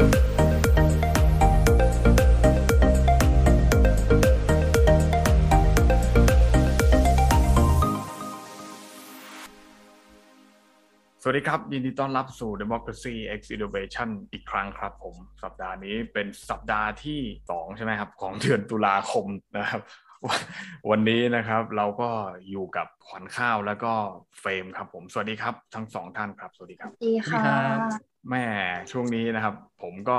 สวัสดีครับ ยินดีต้อนรับสู่ Democracy X Innovation อีกครั้งครับผม สัปดาห์นี้เป็นสัปดาห์ที่ 2 ใช่ไหมครับ ของเดือนตุลาคมนะครับ วันนี้นะครับเราก็อยู่กับขวัญข้าวแล้วก็เฟรมครับผมสวัสดีครับ ทั้งสองท่านครับสวัสดีครับดีค่ะแม่ช่วงนี้นะครับ ผมก็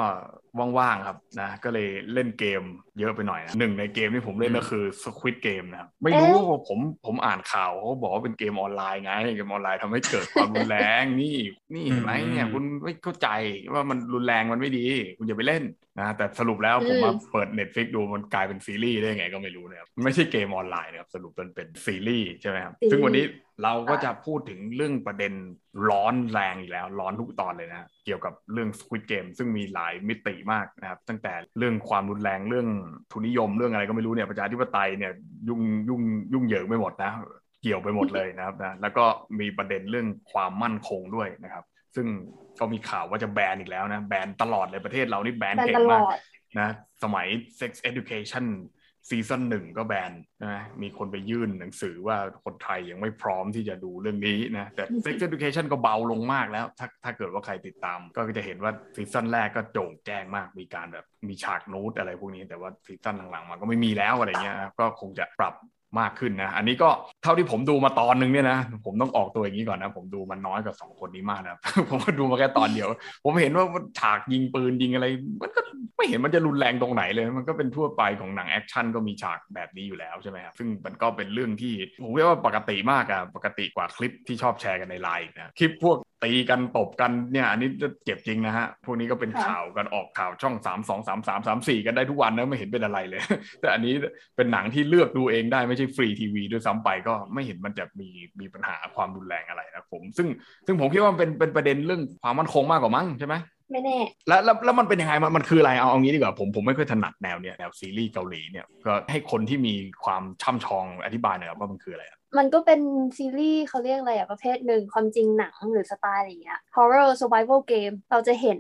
ว่างๆครับนะ ก็เลยเล่นเกมเยอะไปหน่อยนะหนึ่งในเกมที่ผมเล่นก็คือ Squid Game นะครับไม่รู้ว่าผมผมอ่านข่าวเขาบอกว่าเป็นเกมออนไลน์ไงเกมออนไลน์ทำให้เกิดความรุนแรงนี่นี่เห็นไหมเนี่ยคุณไม่เข้าใจว่ามันรุนแรงมันไม่ดี คุณอย่าไปเล่น นะแต่สรุปแล้วผมมาเปิด Netflix ดูมันกลายเป็นซีรีส์ได้ไงก็ไม่รู้นะครับมันไม่ใช่เกมออนไลน์นะครับสรุปมันเป็นซีรีส์ใช่ไหมครับซึ่งวันนี้เราก็จะพูดถึงเรื่องประเด็นร้อนแรงอีกแล้ว ร้อนทุกตอนเลยนะเกี่ยวกับเรื่อง Squid Game ซึ่งมีหลายมิติมากนะครับ ตั้งแต่เรื่องความรุนแรงเรื่องทุนนิยมเรื่องอะไรก็ไม่รู้เนี่ยประชาธิปไตยเนี่ยยุ่งยุ่งยุ่งเหยิงไปหมดนะเกี่ยวไปหมดเลยนะครับนะแล้วก็มีประเด็นเรื่องความมั่นคงด้วยนะครับ ซึ่งก็มีข่าวว่าจะแบนอีกแล้วนะ แบนตลอดเลยประเทศเรานี่แบนเก่งมากนะ สมัย Sex Education ซีซั่นหนึ่งก็แบนนะมีคนไปยื่นหนังสือว่าคนไทยยังไม่พร้อมที่จะดูเรื่องนี้นะแต่ Sex Education ก็เบาลงมากแล้ว ถ้าถ้าเกิดว่าใครติดตาม ก็จะเห็นว่าซีซั่นแรกก็โจ่งแจ้งมากมีการแบบมีฉากนูดอะไรพวกนี้ แต่ว่าซีซั่นหลังๆมันก็ไม่มีแล้วอะไรเงี้ยก็คงจะปรับ มากขึ้นนะ อันนี้ก็เท่าที่ผมดูมาตอนนึงเนี่ยนะ ผมต้องออกตัวอย่างนี้ก่อนนะ ผมดูมันน้อยกว่าสองคนนี้มากนะ ผมก็ดูมาแค่ตอนเดียว ผมเห็นว่าฉากยิงปืนยิงอะไร มันก็ไม่เห็นมันจะรุนแรงตรงไหนเลย มันก็เป็นทั่วไปของหนังแอคชั่นก็มีฉากแบบนี้อยู่แล้วใช่ไหมครับ ซึ่งมันก็เป็นเรื่องที่ผมเรียกว่าปกติมากอะปกติกว่าคลิปที่ชอบแชร์กันในไลน์นะ คลิปพวก ตีกันตบกันเนี่ยอันนี้จะเจ็บจริงนะฮะพวกนี้ก็เป็นข่าวกันออกข่าวช่อง3 2 3 3 3 4กันได้ทุกวันนะไม่เห็นเป็นอะไรเลย แต่อันนี้เป็นหนังที่เลือกดูเองได้ไม่ใช่ฟรีทีวีด้วยซ้ำไปก็ไม่เห็นมันจะมีมีปัญหาความรุนแรงอะไรนะผม ซึ่งซึ่งผมคิดว่าเป็นเป็นประเด็นเรื่องความมั่นคงมากกว่ามั้งใช่ไหมไม่แน่แล้วแล้วแล้วมันเป็นยังไงมันมันคืออะไรเอาเอางี้ดีกว่าผมผมไม่ค่อยถนัดแนวเนี้ยแนวซีรีส์เกาหลีเนี่ยก็ให้คนที่มีความช่ำชองอธิบายหน่อยว่ามันคืออะไร มันก็เป็นซีรีส์เขาเรียกอะไรอะประเภทหนึ่งความจริงหนังหรือสไตล์อะไรอย่างเงี้ย horror survival game เราจะเห็น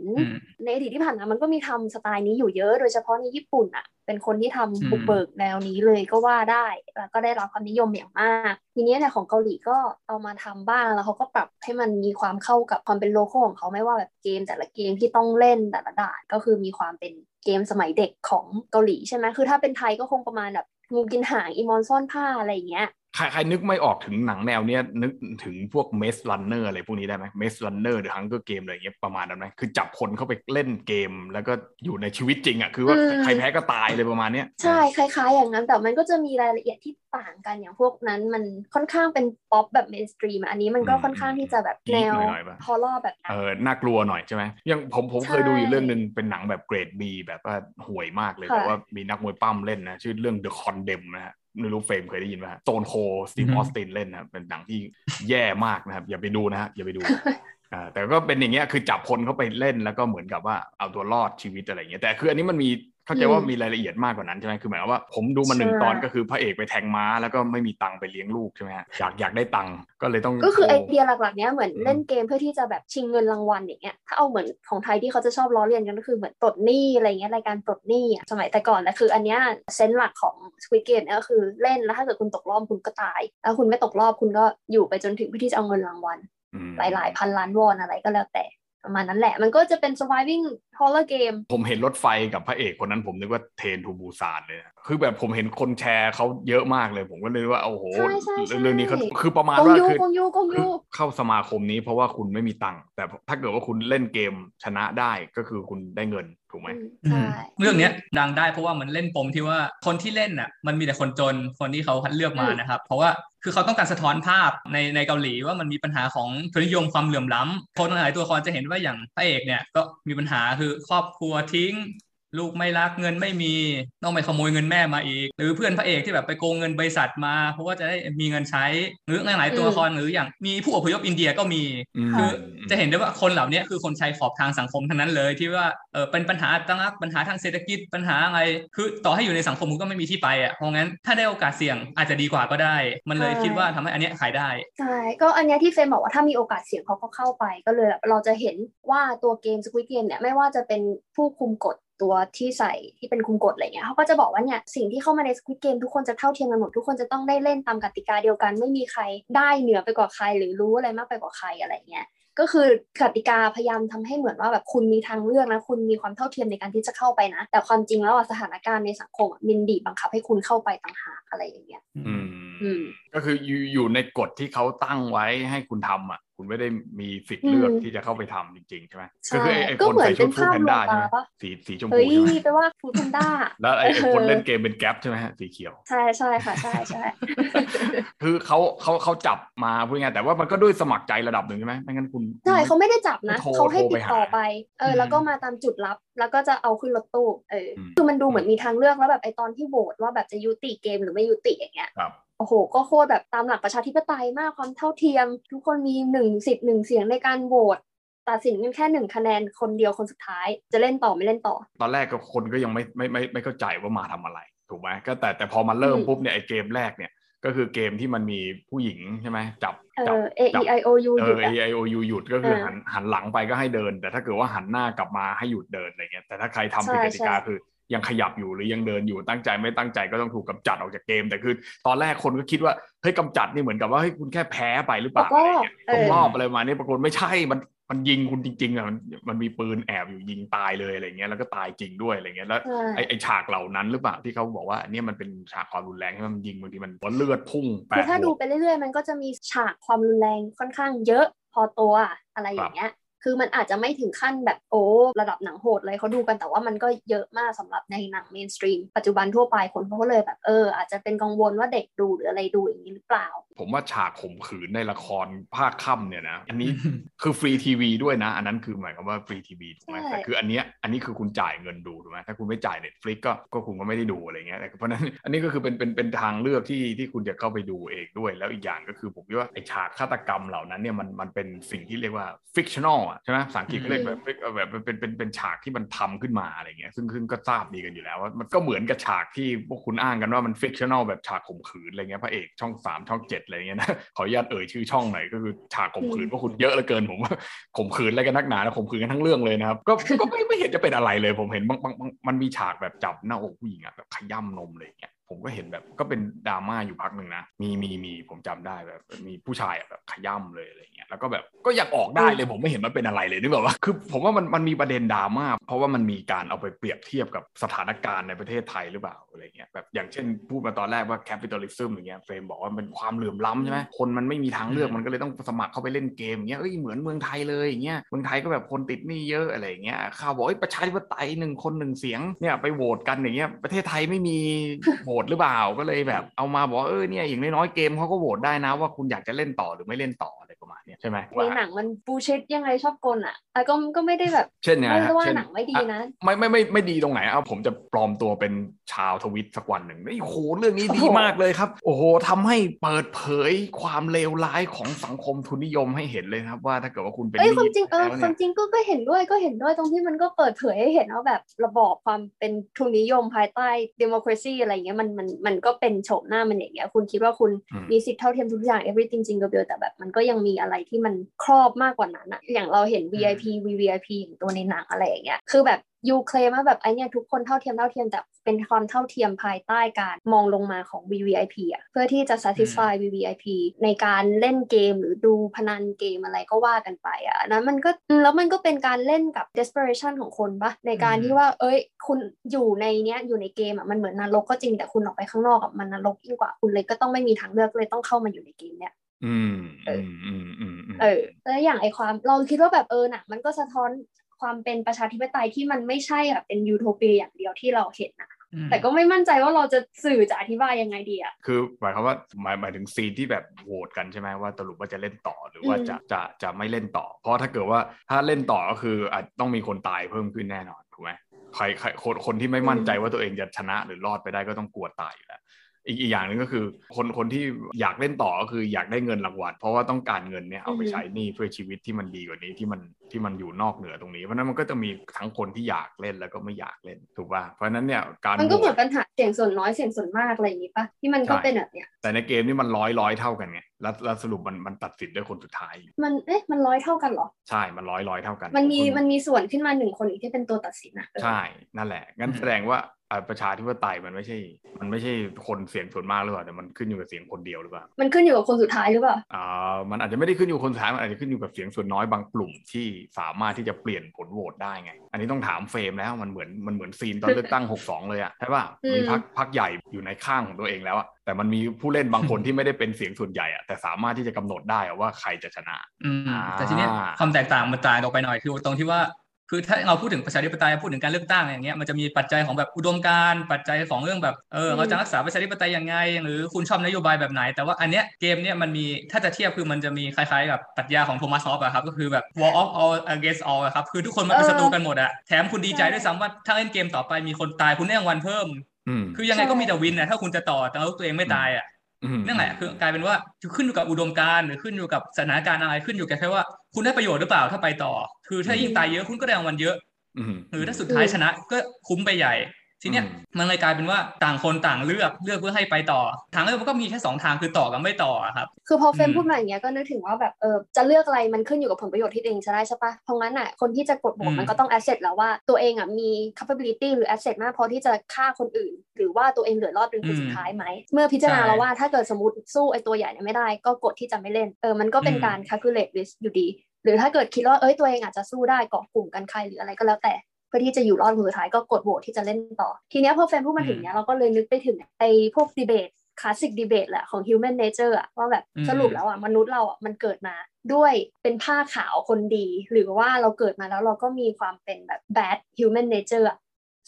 ในอดีตที่ผ่านมามันก็มีทำสไตล์นี้อยู่เยอะ โดยเฉพาะในญี่ปุ่นอะเป็นคนที่ทำบุกเบิกแนวนี้เลยก็ว่าได้ แล้วก็ได้รับความนิยมอย่างมาก ทีนี้เนี่ยของเกาหลีก็เอามาทำบ้างแล้วเขาก็ปรับให้มันมีความเข้ากับความเป็น local ของเขาไม่ว่าแบบเกมแต่ละเกมที่ต้องเล่นแต่ละด่านก็คือมีความเป็นเกมสมัยเด็กของเกาหลีใช่ไหมคือถ้าเป็นไทยก็คงประมาณแบบงูกินหางอีมอญซ่อนผ้าอะไรอย่างเงี้ย ใครใครนึกไม่ออกถึงหนังแนวเนี้ยนึกถึงพวก Maze Runner อะไรพวกนี้ได้ไหม Maze Runner หรือ Hunger Game อะไรอย่างเงี้ยประมาณนั้นไหมคือจับคนเข้าไปเล่นเกม แล้วก็อยู่ในชีวิตจริงอะคือว่าใครแพ้ก็ตายเลยประมาณเนี้ยใช่คล้าย ๆ อย่างนั้น แต่มันก็จะมีรายละเอียดที่ต่างกันอย่างพวกนั้นมันค่อนข้างเป็นป๊อปแบบ mainstream อันนี้มันก็ค่อนข้างที่จะแบบแนว horror แบบนั้นเออน่ากลัวหน่อยใช่ไหมยังผมผมเคยดูอยู่เรื่องหนึ่งเป็นหนังแบบเกรดบีแบบว่าห่วยมากเลยแต่ว่ามีนักมวยปล้ำเล่นนะชื่อเรื่อง The Condemned นะฮะ ไม่รู้เฟรมเคยได้ยินไหม Stone Cold Steve Austin เล่นนะครับเป็นหนังที่แย่มากนะครับ อย่าไปดูนะฮะอย่าไปดูอ่าแต่ก็เป็นอย่างเงี้ยคือจับคนเข้าไปเล่นแล้วก็เหมือนกับว่าเอาตัวรอดชีวิตอะไรเงี้ยแต่คืออันนี้มันมี เข้าใจว่ามีรายละเอียดมากกว่านั้นใช่ไหมคือหมายว่าผมดูมาหนึ่งตอนก็คือพระเอกไปแทงม้า แล้วก็ไม่มีตังค์ไปเลี้ยงลูกใช่ไหมฮะอยากอยากได้ตังค์ก็เลยต้องก็คือไอเดียหลักๆเนี้ยเหมือนเล่นเกมเพื่อที่จะแบบชิงเงินรางวัลอย่างเงี้ยถ้าเอาเหมือนของไทยที่เขาจะชอบล้อเลียนกันก็คือเหมือนปลดหนี้อะไรเงี้ยรายการปลดหนี้สมัยแต่ก่อนนะคืออันเนี้ยเซนส์หลักของ Squid Game เนี่ยก็คือเล่นแล้วถ้าเกิดคุณตกรอบคุณก็ตายแล้วคุณไม่ตกรอบคุณก็อยู่ไปจนถึงเพื่อที่จะเอาเงินรางวัลหลายๆพันล้านวอนอะไรก็แล้วแต่ ประมาณนั้นแหละ มันก็จะเป็น surviving horror game ผมเห็นรถไฟกับพระเอกคนนั้นผมนึกว่าเทนทูบูซานเลย คือแบบผมเห็นคนแชร์เขาเยอะมากเลย ผมก็เลยว่าโอ้โหเรื่องนี้เขาคือประมาณว่าคือเข้าสมาคมนี้เพราะว่าคุณไม่มีตังค์แต่ถ้าเกิดว่าคุณเล่นเกมชนะได้ก็คือคุณได้เงิน ถูกไหมเรื่องนี้ดังได้เพราะว่ามันเล่นปมที่ว่าคนที่เล่นน่ะมันมีแต่คนจนคนที่เขาคัดเลือกมานะครับ เพราะว่าคือเขาต้องการสะท้อนภาพในในเกาหลีว่ามันมีปัญหาของทุนนิยมความเหลื่อมล้ำคนหลายตัวละครจะเห็นว่าอย่างพระเอกเนี่ยก็มีปัญหาคือครอบครัวทิ้ง ลูกไม่รักเงินไม่มีต้องไปขโมยเงินแม่มาอีก หรือเพื่อนพระเอกที่แบบไปโกงเงินบริษัทมา เพราะว่าจะได้มีเงินใช้หรือหลายๆตัวละครหรืออย่างมีผู้อพยพอินเดียก็มีมคือจะเห็นได้ว่าคนเหล่านี้คือคนชายขอบทางสังคมทั้งนั้นเลย ที่ว่าเออเป็นปัญหาตั้งปัญหาทางเศรษฐกิจปัญหาอะไรคือต่อให้อยู่ในสังคมมันก็ไม่มีที่ไปอะเพราะงั้นถ้าได้โอกาสเสี่ยงอาจจะดีกว่าก็ได้ มันเลยคิดว่าทำให้อันเนี้ยขายได้ใช่ก็อันเนี้ยที่เฟรมบอกว่าถ้ามีโอกาสเสี่ยงเขาก็เข้าไปก็เลยแบบเราจะเห็นว่าตัวเกม Squid Game เนี่ยไม่ว่าจะเป็นผู้คุมกฎ ตัวที่ใส่ที่เป็นคุมกฎอะไรเงี้ยเขาก็จะบอกว่าเนี่ยสิ่งที่เข้ามาใน Squid Game ทุกคนจะเท่าเทียมกันหมดทุกคนจะต้องได้เล่นตามกติกาเดียวกัน ไม่มีใครได้เหนือไปกว่าใคร หรือรู้อะไรมากไปกว่าใครอะไรเงี้ยก็คือกติกาพยายามทำให้เหมือนว่าแบบคุณมีทางเลือกนะ คุณมีความเท่าเทียมในการที่จะเข้าไปนะ แต่ความจริงแล้วอะสถานการณ์ในสังคมอะมินดีบบังคับให้คุณเข้าไปต่างหากอะไรอย่างเงี้ยอืมอืมก็คืออยู่อยู่ในกฎที่เขาตั้งไว้ให้คุณทำอะ คุณไม่ได้มีสิทธิ์เลือกอืมที่จะเข้าไปทำจริงๆใช่ไหมใช่ก็คือไอ้ไอ้ก็คนเหมือนใส่ชุดเป็นฟูดภาพแพนด้าลวงใช่ไหมตาปะสีสีชมพูเฮ้ยใช่ไหมแปลว่าฟูดแพนด้าแล้วไอ้ไอ้เออคนเล่นเกมเป็นแก๊ปใช่ไหมฮะสีเขียว ใช่ใช่ค่ะใช่ใช่คือเขาเขาเขาจับมาพูดง่ายๆแต่ว่ามันก็ด้วยสมัครใจระดับหนึ่งใช่ไหมไม่งั้นคุณใช่เขาไม่ได้จับนะโทรเขาให้โทรไปติดต่อหาไปเอออืมแล้วก็มาตามจุดลับแล้วก็จะเอาขึ้นรถตู้เอออมคือมันดูเหมือนมีทางเลือกแล้วแบบไอตอนที่โหวตว่าแบบจะยุติเกมหรือไม่ยุติอย่างเงี้ยครับ โอ้โห ก็โคตรแบบตามหลักประชาธิปไตยมากความเท่าเทียม ทุกคนมีหนึ่งสิทธิ์หนึ่งเสียงในการโหวตตัดสินกันแค่หนึ่งคะแนนคนเดียวคนสุดท้าย จะเล่นต่อไม่เล่นต่อ ตอนแรกก็คนก็ยังไม่ไม่ไม่ไม่เข้าใจว่ามาทำอะไร ถูกไหมก็แต่แต่พอมาเริ่มอืมปุ๊บเนี่ยไอ้เกมแรกเนี่ยก็คือเกมที่มันมีผู้หญิงใช่ไหมจับเอจับอ A จั E I O U เอหยุอด A อะ I O U หยุดก็คือเออหันหันหลังไปก็ให้เดิน แต่ถ้าเกิดว่าหันหน้ากลับมาให้หยุดเดินอะไรเงี้ยแต่ถ้าใครทำผิดใช่กติกาใช่คือ ยังขยับอยู่หรือยังเดินอยู่ตั้งใจไม่ตั้งใจก็ต้องถูกกำจัดออกจากเกม แต่คือตอนแรกคนก็คิดว่าเฮ้ยกำจัดนี่เหมือนกับว่าเฮ้ยคุณแค่แพ้ไปหรือเปล่าตกรอะไรอบเงี้ยเอตกอรอบอะไรมาเนี่ยปรากฏไม่ใช่มันมันยิงคุณจริงๆอะมันมันมีปืนแอบอยู่ยิงตายเลยอะไรเงี้ยแล้วก็ตายจริงด้วยอะไรเงี้ยแล้วใช่ไอ้ไอ้ฉากเหล่านั้นหรือเปล่าที่เขาบอกว่าอันเนี้ยมันเป็นฉากความรุนแรงที่มันยิงบางทีมันเลือดพุ่งแปคือดถ้าบดูวกไปเรื่อยๆ มันก็จะมีฉากความรุนแรงค่อนข้างเยอะพอตัวอะไรอย่างเงี้ย คือมันอาจจะไม่ถึงขั้นแบบโอ้ระดับหนังโหดเลยเขาดูกันแต่ว่ามันก็เยอะมากสำหรับในหนัง mainstream ปัจจุบันทั่วไปคนเขาก็เลยแบบเอออาจจะเป็นกังวลว่าเด็กดูหรืออะไรดูอย่างนี้หรือเปล่า ผมว่าฉากข่มขืนในละครภาคค่ำเนี่ยนะอันนี้คือฟรีทีวีด้วยนะ อันนั้นคือหมายความว่าฟรีทีวีถูกไหมใช่แต่คืออันเนี้ยอันนี้คือคุณจ่ายเงินดูถูกไหมถ้าคุณไม่จ่าย Netflix ก็ก็คุณก็ไม่ได้ดูอะไรเงี้ยแต่เพราะฉะนั้นอันนี้ก็คือเป็นเป็นเป็นทางเลือกที่ที่คุณจะเข้าไปดูเองด้วย แล้วอีกอย่างก็คือผมคิดว่าไอฉากฆาตกรรมเหล่านั้นเนี่ยมันมันเป็นสิ่งที่เรียกว่าฟิกชันอลอะใช่ไหมภาษาอังกฤษก็เรียกแบบ fic- เอ่อแบบเป็นเป็นเป็นฉากที่มันทำขึ้นมาอะไรเงี้ยซึ่งซึ่งก็ทราบดีกันอยู่แล้วว่ามันก็เหมือนกับฉากที่พวกคุณอ้างกันว่ามัน fictional แบบฉากข่มขืนอะไรเงี้ยพระเอกช่องสามช่องเจ็ดอะไรเงี้ยนะขออนุญาตเอ่ยชื่อช่องหน่อยก็คือฉากข่มขืนอืมพวกคุณเยอะเหลือเกินผมว่าข่มขืนอะไรกันนักหนาแล้วข่มขืนกันทั้งเรื่องเลยนะครับก็ก็ไม่ไม่เห็นจะเป็นอะไรเลยผมเห็นบางบางบางมันมีฉากแบบจับหน้าอกผู้หญิงอะแบบขย้ำนมอะไรอย่างเงี้ย ผมก็เห็นแบบก็เป็นดราม่าอยู่พักหนึ่งนะ มีมีมีผมจำได้แบบมีผู้ชายอะแบบขย้ำเลยอะไรอย่างเงี้ยแล้วก็แบบก็ยังออกได้เลยผมไม่เห็นมันเป็นอะไรเลยนึกแบบว่าคือผมว่ามันมันมีประเด็นดราม่าเพราะว่ามันมีการเอาไปเปรียบเทียบกับสถานการณ์ในประเทศไทยหรือเปล่าอะไรเงี้ยแบบอย่างเช่นพูดมาตอนแรกว่า capitalism อย่างเงี้ยเฟรมบอกว่ามันเป็นความเหลื่อมล้ำใช่ไหมคนมันไม่มีทางเลือกอืมมันก็เลยต้องสมัครเข้าไปเล่นเกมอย่างเงี้ยเอ้ยเหมือนเมืองไทยเลยอย่างเงี้ยเมืองไทยก็แบบคนติดหนี้เยอะอะไรอย่างเงี้ยข่าวบอกเอ้ยประชาธิปไตยหนึ่งคนหนึ่งเสียงเนี่ยไปโหวตกันอย่างเงี้ยประเทศไทยไม่มีโหวตหรือเปล่าก็เลยแบบ เอามาบอกว่าเออเนี่ยอย่างน้อยๆเกมเขาก็โหวตได้นะว่าคุณอยากจะเล่นต่อหรือไม่เล่นต่ออะไรประมาณเนี้ยใช่ไหมในหนังมันบูชิดยังไงชอบกลอะอะก็ก็ไม่ได้แบบเช่นไงไม่ฮะได้ว่าเช่นหนังไม่ดีนะ ไม่ไม่ไม่ไม่ดีตรงไหนเอาผมจะปลอมตัวเป็นชาวทวิตสักวันหนึ่งไอ้ยโหเรื่องนี้ดีโอ้โหมากเลยครับ โอ้โหทำให้เปิดเผยความเลวร้ายของสังคมทุนนิยมให้เห็นเลยนะครับว่าถ้าเกิดว่าคุณเป็นเอ้ยหความนี้จริงเออแล้วคเนี่วายมจริงก็ก็เห็นด้วยก็เห็นด้วยตรงที่มันก็เปิดเผยให้เห็นว่าแบบระบอบความเป็นทุนนิยมภายใต้ democracy อะไรเงี้ยมันมันมันก็เป็นโฉมหน้ามันอย่างเงี้ย คุณคิดว่าคุณอืมมีสิทธิเท่าเทียมทุกอย่าง everything จริงกับเบลแต่แบบมันก็ยังมีอะไรที่มันครอบมากกว่านั้นอะอย่างเราเห็น VIP VVIP อย่างตัวในหนังอะไรอย่างเงี้ยคือแบบ ยูเคลมว่าแบบไอเนี่ยทุกคนเท่าเทียมเท่าเทียมแต่เป็นความเท่าเทียมภายใต้การมองลงมาของ VVIP อะเพื่อที่จะ satisfy VVIP ในการเล่นเกมหรือดูพนันเกมอะไรก็ว่ากันไปอะอันนั้นมันก็อืมแล้วมันก็เป็นการเล่นกับ desperation ของคนปะในการที่ว่า เอ้ย คุณอยู่ในเนี้ยอยู่ในเกมอะมันเหมือนนรกก็จริงแต่คุณออกไปข้างนอกอะมันนรกยิ่งกว่าคุณเลยก็ต้องไม่มีทางเลือกเลยต้องเข้ามาอยู่ในเกมเนี้ยอืมอืมอืมอืมอืมเออแล้วอย่างไอความเราคิดว่าแบบเออหนังมันก็สะท้อน ความเป็นประชาธิปไตยที่มันไม่ใช่แบบเป็นยูโทเปียอย่างเดียวที่เราเห็นนะอืมแต่ก็ไม่มั่นใจว่าเราจะสื่อจะอธิบายยังไงดีอะคือหมายความว่าหมายหมายถึงซีนที่แบบโหวตกันใช่ไหมว่าสรุปว่าจะเล่นต่อหรือว่าอืมจะจะจะไม่เล่นต่อ เพราะถ้าเกิดว่าถ้าเล่นต่อก็คืออาจต้องมีคนตายเพิ่มขึ้นแน่นอนถูกไหมใครใครคนคนที่ไม่มั่นใจว่าตัวเองจะชนะหรือรอดไปได้ก็ต้องกลัวตายอยู่แล้ว อีกอีกอย่างหนึ่งก็คือคนคนที่อยากเล่นต่อก็คืออยากได้เงินรางวัลเพราะว่าต้องการเงินเนี่ยเอาไปใช้หนี้เพื่อชีวิตที่มันดีกว่านี้ที่มันที่มันอยู่นอกเหนือตรงนี้เพราะนั้นมันก็จะมีทั้งคนที่อยากเล่นแล้วก็ไม่อยากเล่นถูกป่ะเพราะนั้นเนี่ยการมันก็เหมือนปัญหาเสียงส่วนน้อยเสียงส่วนมากอะไรอย่างนี้ปะที่มันก็เป็นแบบเนี้ยแต่ในเกมนี่มันร้อยร้อยเท่ากันไง แล้วแล้วสรุปมันมันตัดสินด้วยคนสุดท้าย มันเอ๊ะมันร้อยเท่ากันเหรอ ใช่มันร้อยร้อยเท่ากัน มันมีมันมีส่วนขึ้นมาหนึ่งคนอีกที่เป็นตัวตัดสินอะใช่นั่นแหละ งั้นแสดงว่าประชาธิปไตยมันไม่ใช่ มันไม่ใช่คนเสียงส่วนมากหรือเปล่าแต่มันขึ้นอยู่กับเสียงคนเดียวหรือเปล่า มันขึ้นอยู่กับคนสุดท้ายหรือเปล่าอ่ามันอาจจะไม่ได้ขึ้นอยู่กับคนสุดท้ายมันอาจจะขึ้นอยู่กับเสียงส่วนน้อยบางกลุ่มที่สามารถที่จะเปลี่ยนผลโหวตได้ไง อันนี้ต้องถามเฟรมแล้วมันเหมือนมันเหมือนซีนตอนเลือกตั้ง 62 เลยอะใช่ป่ะมีพักพักใหญ่อยู่ในข้างของตัวเองแล้วอะแต่มันมีผู้เล่นบางคนที่ไม่ได้เป็นเสียงส่วนใหญ่อะแต่สามารถที่จะกำหนดได้ว่าใครจะชนะอืมแต่ทีเนี้ยความแตกต่างมันต่างออกไปหน่อยคือตรงที่ว่าคือถ้าเราพูดถึงประชาธิปไตยพูดถึงการเลือกตั้งอย่างเงี้ยมันจะมีปัจจัยของแบบอุดมการณ์ปัจจัยของเรื่องแบบเออเราจะรักษาประชาธิปไตยยังไง หรือคุณชอบนโยบายแบบไหน แต่ว่าอันเนี้ยเกมเนี้ยมันมีถ้าจะเทียบคือมันจะมีคล้ายๆกับปรัชญาของโทมัสฮอปอะครับก็คือแบบ war of all against all อะครับคือทุกคนมันเป็นศัตรูกันหมดอะแถมคุณดีใจด้วยซ้ำว่าถ้าเล่นเกมต่อไปมีคนตายคุณได้รางวัลเพิ่ม คือยังไงก็มีแต่วินนะถ้าคุณจะต่อแต่ว่าตัวเองไม่ตายอะนั่นแหละคือกลายเป็นว่าขึ้นอยู่กับอุดมการณ์หรือขึ้นอยู่กับสถานการณ์อะไรขึ้นอยู่กับแค่ว่า คุณได้ประโยชน์หรือเปล่าถ้าไปต่อ คือถ้ายิ่งตายเยอะคุณก็ได้รางวัลเยอะหรือถ้าสุดท้ายชนะก็คุ้มไปใหญ่ ทีเนี้ยมันเลยกลายเป็นว่าต่างคนต่างเลือกเลือกเพื่อให้ไปต่อ ทางเลือกมันก็มีแค่สองทางคือต่อกับไม่ต่อครับ คือพอเฟรมพูดมาอย่างเงี้ยก็นึกถึงว่าแบบเออจะเลือกอะไรมันขึ้นอยู่กับผลประโยชน์ที่ตัวเองจะได้ใช่ปะเพราะงั้นอะคนที่จะกดโหวตมันก็ต้อง asset แล้วว่าตัวเองอะมี capability หรือ asset มากพอที่จะฆ่าคนอื่น หรือว่าตัวเองเหลือรอดเป็นคนสุดท้ายไหม เมื่อพิจารณาแล้วว่าถ้าเกิดสมมติสู้ไอตัวใหญ่เนี่ยไม่ได้ ก็กดที่จะไม่เล่นเออมันก็เป็นการ calculate risk อยู่ดีหรือถ้าเกิดคิดว่าเอ้ยตัวเองอาจจะสู้ได้เกาะกลุ่มกันใครหรืออะไรก็แล้วแต่เพื่อที่จะอยู่รอดคนสุดท้ายก็กดโหวตที่จะเล่นต่อ ทีเนี้ยพอแฟนพูดมาถึงเนี้ยเราก็เลยนึกไปถึงไอ้พวกดีเบตคลาสสิกดีเบตแหละของ human nature อะว่าแบบสรุปแล้วอะมนุษย์เราอะมันเกิดมาด้วยเป็นผ้าขาวคนดี หรือว่าเราเกิดมาแล้วเราก็มีความเป็นแบบ bad human nature อะ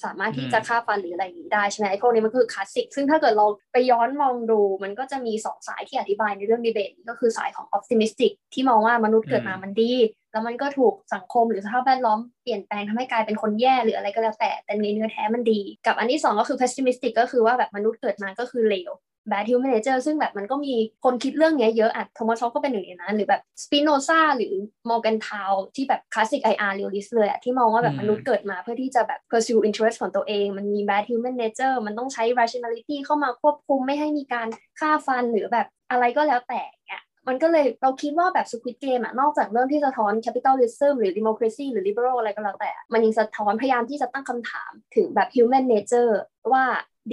สามารถที่จะฆ่าฟันหรืออะไรอย่างนี้ได้ใช่ไหมไอ้พวกนี้มันคือคลาสสิกซึ่งถ้าเกิดเราไปย้อนมองดู มันก็จะมีสองสายที่อธิบายในเรื่องดีเบตก็คือสายของ optimistic ที่มองว่ามนุษย์เกิดมามันดี แล้วมันก็ถูกสังคมหรือสภาพแวดล้อมเปลี่ยนแปลงทำให้กลายเป็นคนแย่หรืออะไรก็แล้วแต่แต่ในเนื้อแท้มันดี กับอันที่สองก็คือ pessimistic ก็คือว่าแบบมนุษย์เกิดมาก็คือเลว bad human nature ซึ่งแบบมันก็มีคนคิดเรื่องนี้เยอะอะ Thomas Hobbes ก็เป็นหนึ่งในนั้น หรือแบบ Spinoza หรือ Morgenthau ที่แบบคลาสสิก IR realist เลยอะที่มองว่าแบบมนุษย์เกิดมาเพื่อที่จะแบบ pursue interest ของตัวเอง มันมี bad human nature มันต้องใช้ rationality เข้ามาควบคุมไม่ให้มีการฆ่าฟันหรือแบบอะไรก็แล้วแต่เนี่ยมันก็เลยเราคิดว่าแบบ Squid Game อะนอกจากเรื่องที่สะท้อน capitalism หรือ democracy หรือ liberal อะไรก็แล้วแต่ มันยังสะท้อนพยายามที่จะตั้งคำถามถึงแบบ human nature ว่า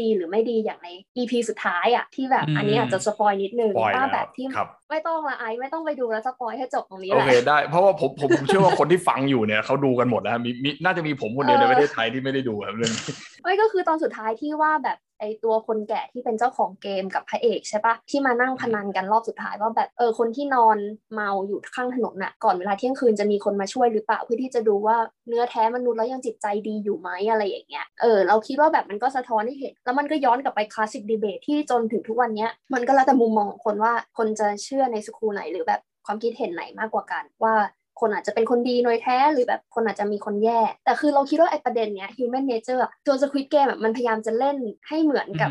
ดีหรือไม่ดีอย่างใน EP สุดท้ายอะที่แบบอันนี้อาจจะสปอยนิดนึงว่าแบบที่ไม่ต้องละไอไม่ต้องไปดูแล้วสปอยให้จบตรงนี้แหละโอเคได้เพราะว่าผมผมเชื่อว่าคนที่ฟังอยู่เนี่ยเขาดูกันหมดแล้วมีมีน่าจะมีผมคนเดียวในประเทศไทยที่ไม่ได้ดูครับเรื่องไม่ก็คือตอนสุดท้ายที่ว่าแบบ ไอตัวคนแก่ที่เป็นเจ้าของเกมกับพระเอกใช่ปะที่มานั่งพนันกันรอบสุดท้ายว่าแบบเออคนที่นอนเมาอยู่ข้างถนนน่ะก่อนเวลาเที่ยงคืนจะมีคนมาช่วยหรือเปล่าเพื่อที่จะดูว่าเนื้อแท้มนุษย์แล้วยังจิตใจดีอยู่ไหมอะไรอย่างเงี้ยเออเราคิดว่าแบบมันก็สะท้อนให้เห็น แล้วมันก็ย้อนกลับไปคลาสสิกดีเบตที่จนถึงทุกวันเนี้ยมันก็แล้วแต่มุมมองของคนว่าคนจะเชื่อในสกูไหนหรือแบบความคิดเห็นไหนมากกว่ากันว่า คนอาจจะเป็นคนดีโดยแท้หรือแบบคนอาจจะมีคนแย่ แต่คือเราคิดว่าไอ้ประเด็นเนี้ย human nature ตัว Squid Game แบบมันพยายามจะเล่นให้เหมือนกับ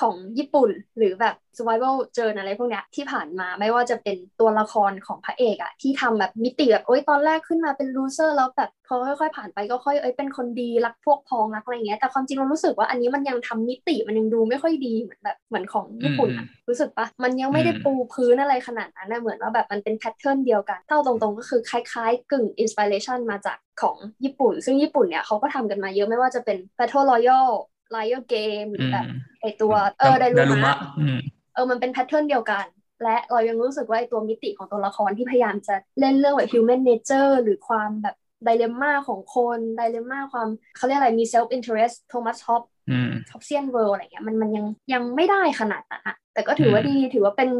ของญี่ปุ่น หรือแบบ survival เจออะไรพวกเนี้ยที่ผ่านมาไม่ว่าจะเป็นตัวละครของพระเอกอะที่ทำแบบมิติแบบโอ๊ยตอนแรกขึ้นมาเป็น loser แล้วแบบพอค่อยๆผ่านไปก็ค่อยเอ้ยเป็นคนดีรักพวกพ้องรักอะไรเงี้ยแต่ความจริงเรารู้สึกว่าอันนี้มันยังทำมิติมันยังดูไม่ค่อยดีเหมือนแบบเหมือนของญี่ปุ่นอะรู้สึกปะมันยังไม่ได้ปูพื้นอะไรขนาดนั้นนะเหมือนว่าแบบมันเป็นแพทเทิร์นเดียวกันเท่าตรงๆ ก็คือคล้ายๆ กึ่งอินสปิเรชันมาจากของญี่ปุ่น ซึ่งญี่ปุ่นเนี่ยเขาก็ทำกันมาเยอะไม่ว่าจะเป็น Battle Royale Liar Game หรือแบบไอตัวเออดารุมะเออมันเป็น pattern เดียวกัน และเรายังรู้สึกว่าไอตัวมิติของตัวละครที่พยายามจะเล่นเรื่องแบบ human nature หรือความแบบ dilemma ของคน dilemma ความเขาเรียกอะไรมี self interest Thomas Hobbes Hobbesian world อะไรเงี้ยมันมันยังยังไม่ได้ขนาดนั้นอะแต่ก็ถือว่าดีถือว่าเป็น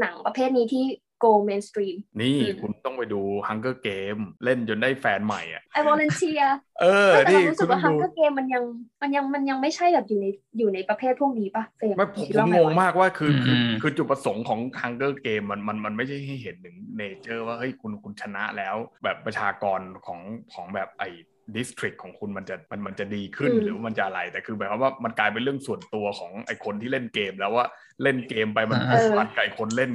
หนังประเภทนี้ที่ go mainstream นี่คุณต้องไปดู Hunger Game เล่นจนได้แฟนใหม่อะ I volunteerเออแต่นี่เรารู้สึกว่า Hunger Game มันยังมันยังมันยังไม่ใช่แบบอยู่ในอยู่ในประเภทพวกนี้ปะเฟรมไม่ผมผมงงมากว่าคือคือคือจุดประสงค์ของ Hunger Game มันมันมันไม่ใช่ให้เห็นถึง nature ว่าเฮ้ยคุณคุณชนะแล้วแบบประชากรของของแบบไอ district ของคุณมันจะมันมันจะดีขึ้นหรือมันจะอะไร แต่คือแบบว่ามันกลายเป็นเรื่องส่วนตัวของไอ้คนที่เล่นเกมแล้วว่าเล่นเกมไปมันผูกพันกับไอ้คนเล่น